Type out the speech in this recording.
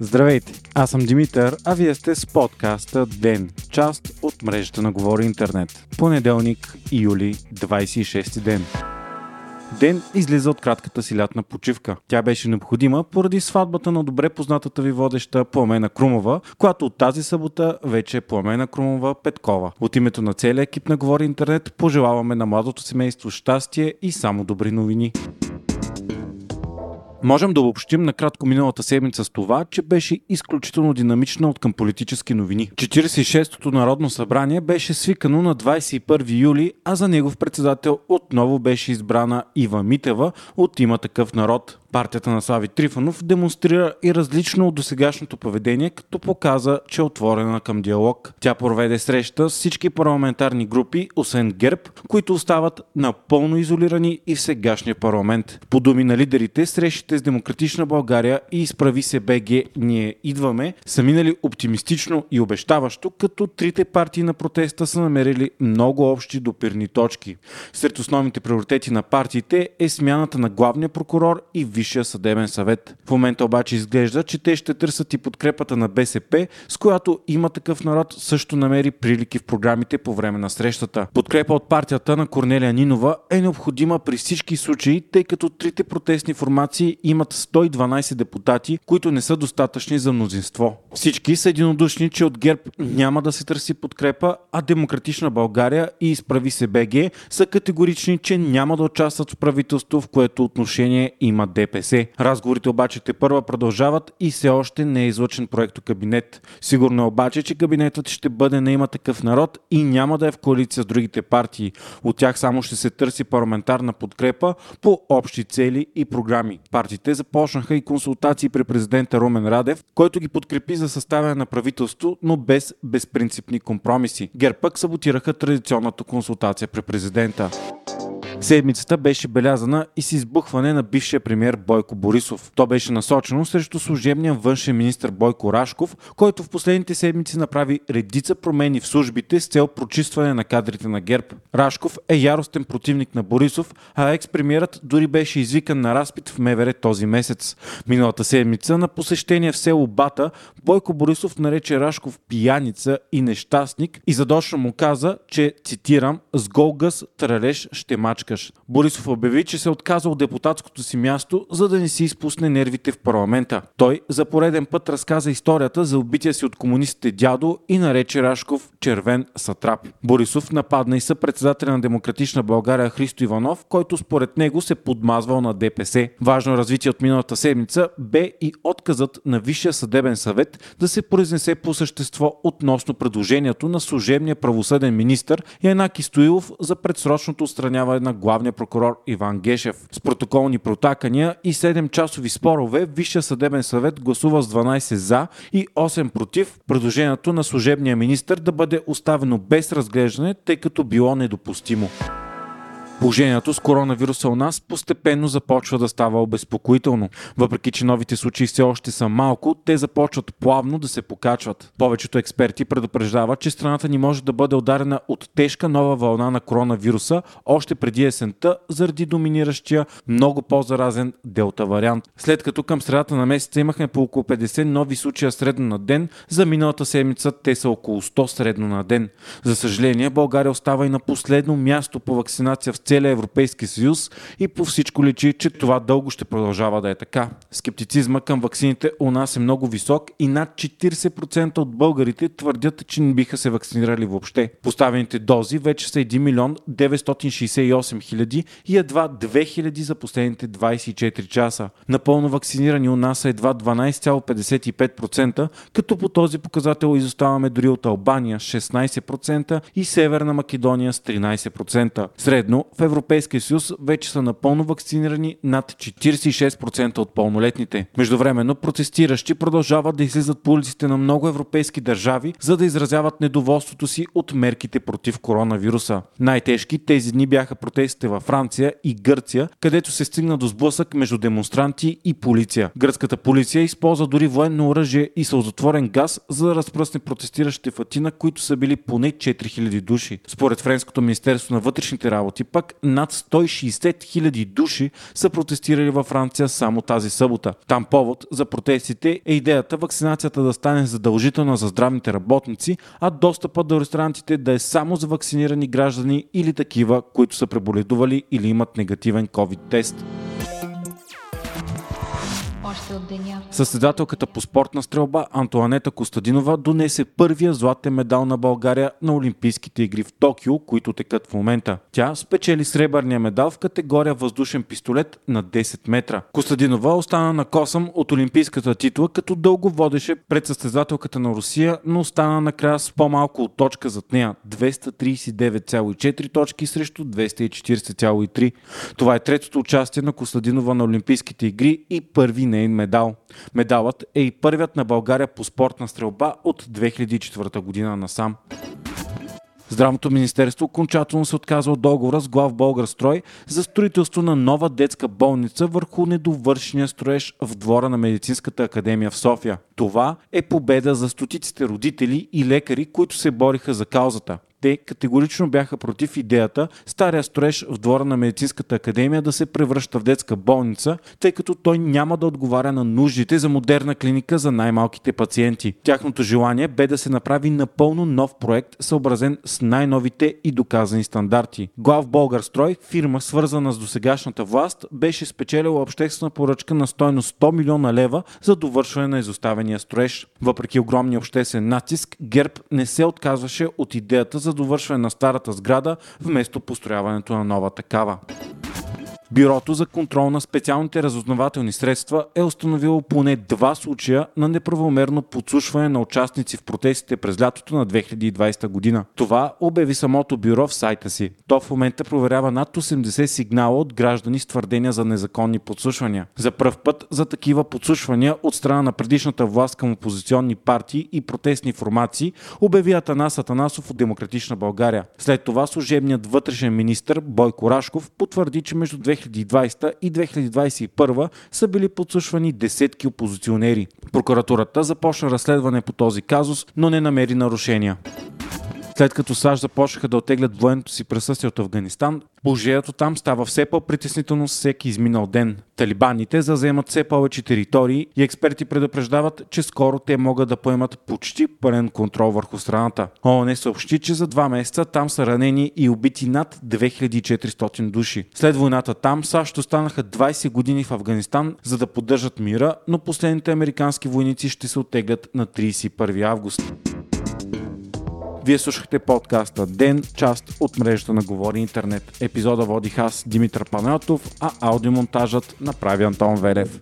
Здравейте, аз съм Димитър, а вие сте с подкаста ДЕН, част от мрежата на Говори Интернет. Понеделник, юли, 26 ден. Ден излиза от кратката си лятна почивка. Тя беше необходима поради сватбата на добре познатата ви водеща Пламена Крумова, която от тази събота вече е Пламена Крумова Петкова. От името на целия екип на Говори Интернет пожелаваме на младото семейство щастие и само добри новини. Можем да обобщим накратко миналата седмица с това, че беше изключително динамична от към политически новини. 46-то Народно събрание беше свикано на 21 юли, а за негов председател отново беше избрана Ива Митева от има такъв народ. Партията на Слави Трифанов демонстрира и различно от досегашното поведение, като показа, че е отворена към диалог. Тя проведе среща с всички парламентарни групи, освен ГЕРБ, които остават напълно изолирани и в сегашния парламент. По думи на лидерите, срещите с Демократична България и изправи се БГ Ние идваме са минали оптимистично и обещаващо, като трите партии на протеста са намерили много общи допирни точки. Сред основните приоритети на партиите е смяната на главния прокурор и Висшия съдебен съвет. В момента обаче изглежда, че те ще търсят и подкрепата на БСП, с която има такъв народ също намери прилики в програмите по време на срещата. Подкрепа от партията на Корнелия Нинова е необходима при всички случаи, тъй като трите протестни формации имат 112 депутати, които не са достатъчни за мнозинство. Всички са единодушни, че от ГЕРБ няма да се търси подкрепа, а Демократична България и Изправи се БГ са категорични, че няма да участват в правителство, в което отношение има ДПС. ДПС. Разговорите обаче те първа продължават и все още не е излъчен проекто кабинет. Сигурно е обаче, че кабинетът ще бъде на има такъв народ и няма да е в коалиция с другите партии. От тях само ще се търси парламентарна подкрепа по общи цели и програми. Партиите започнаха и консултации при президента Румен Радев, който ги подкрепи за съставяне на правителство, но без безпринципни компромиси. ГЕРБ пък саботираха традиционната консултация при президента. Седмицата беше белязана и с избухване на бившия премьер Бойко Борисов. То беше насочено срещу служебния външен министр Бойко Рашков, който в последните седмици направи редица промени в службите с цел прочистване на кадрите на ГЕРБ. Рашков е яростен противник на Борисов, а екс-премьерът дори беше извикан на разпит в МВР този месец. Миналата седмица на посещение в село Бата Бойко Борисов нарече Рашков пияница и нещастник и задочно му каза, че, цитирам, с голгъс тралеж ще мачка искаш. Борисов обяви, че се е отказа от депутатското си място, за да не си изпусне нервите в парламента. Той за пореден път разказа историята за убития си от комунистите дядо и нарече Рашков червен сатрап. Борисов нападна и съпредседателя на Демократична България Христо Иванов, който според него се подмазвал на ДПС. Важно развитие от миналата седмица бе и отказът на Висшия съдебен съвет да се произнесе по същество относно предложението на служебния правосъден министр Янаки Стоилов за предсрочното устраняване на главния прокурор Иван Гешев. С протоколни протакания и 7-часови спорове Висшия съдебен съвет гласува с 12 за и 8 против предложението на служебния министр да бъде оставено без разглеждане, тъй като било недопустимо. Положението с коронавируса у нас постепенно започва да става обезпокоително. Въпреки, че новите случаи все още са малко, те започват плавно да се покачват. Повечето експерти предупреждават, че страната ни може да бъде ударена от тежка нова вълна на коронавируса още преди есента, заради доминиращия много по-заразен делта вариант. След като към средата на месеца имахме по около 50 нови случая средно на ден, за миналата седмица те са около 100 средно на ден. За съжаление, България остава и на последно място по вакцинация в целия Европейски съюз и по всичко личи, че това дълго ще продължава да е така. Скептицизма към ваксините у нас е много висок и над 40% от българите твърдят, че не биха се вакцинирали въобще. Поставените дози вече са 1 милион 968 хиляди и едва 2 хиляди за последните 24 часа. Напълно вакцинирани у нас са едва 12,55%, като по този показател изоставаме дори от Албания 16% и Северна Македония с 13%. Средно Европейския съюз вече са напълно вакцинирани над 46% от пълнолетните. Междувременно протестиращи продължават да излизат по улиците на много европейски държави, за да изразяват недоволството си от мерките против коронавируса. Най-тежки тези дни бяха протестите във Франция и Гърция, където се стигна до сблъсък между демонстранти и полиция. Гръцката полиция използва дори военно оръжие и сълзотворен газ, за да разпръсне протестиращите в Атина, които са били поне 4000 души. Според Френското министерство на вътрешните работи, пък над 160 000 души са протестирали във Франция само тази събота. Там повод за протестите е идеята вакцинацията да стане задължителна за здравните работници, а достъпът до ресторантите да е само за вакцинирани граждани или такива, които са преболедували или имат негативен COVID още от деня. Състезателката по спортна стрелба Антуанета Костадинова донесе първия златен медал на България на Олимпийските игри в Токио, които текат в момента. Тя спечели сребърния медал в категория въздушен пистолет на 10 метра. Костадинова остана на косъм от олимпийската титла, като дълго водеше пред състезателката на Русия, но остана накрая с по-малко от точка зад нея 239,4 точки срещу 240,3. Това е третото участие на Костадинова на Олимпийските игри и първи не нейн медал. Медалът е и първият на България по спортна стрелба от 2004 година насам. Здравното министерство окончателно се отказва от договора с глав Българстрой за строителство на нова детска болница върху недовършения строеж в двора на Медицинската академия в София. Това е победа за стотиците родители и лекари, които се бориха за каузата. Те категорично бяха против идеята стария строеж в двора на Медицинската академия да се превръща в детска болница, тъй като той няма да отговаря на нуждите за модерна клиника за най-малките пациенти. Тяхното желание бе да се направи напълно нов проект, съобразен с най-новите и доказани стандарти. Глав Българстрой, фирма свързана с досегашната власт, беше спечелила обществена поръчка на стойност 100 милиона лева за довършване на изоставения строеж. Въпреки огромния обществен натиск, ГЕРБ не се отказваше от идеята за за довършване на старата сграда, вместо построяването на нова такава. Бюрото за контрол на специалните разузнавателни средства е установило поне два случая на неправомерно подслушване на участници в протестите през лятото на 2020 година. Това обяви самото бюро в сайта си. То в момента проверява над 80 сигнала от граждани с твърдения за незаконни подслушвания. За пръв път за такива подслушвания от страна на предишната власт към опозиционни партии и протестни формации обяви Атанас Атанасов от Демократична България. След това служебният вътрешен министр Бойко Рашков потвърди, че между 2020 и 2021 са били подслушвани десетки опозиционери. Прокуратурата започна разследване по този казус, но не намери нарушения. След като САЩ започнаха да отеглят военното си присъствие от Афганистан, положението там става все по-притеснително с всеки изминал ден. Талибаните заземат все повече територии и експерти предупреждават, че скоро те могат да поемат почти пълен контрол върху страната. ООН съобщи, че за два месеца там са ранени и убити над 2400 души. След войната там САЩ останаха 20 години в Афганистан, за да поддържат мира, но последните американски войници ще се оттеглят на 31 август. Вие слушахте подкаста Ден, част от мрежата на Говори Интернет. Епизода водих аз, Димитър Панелтов, а аудиомонтажът направи Антон Велев.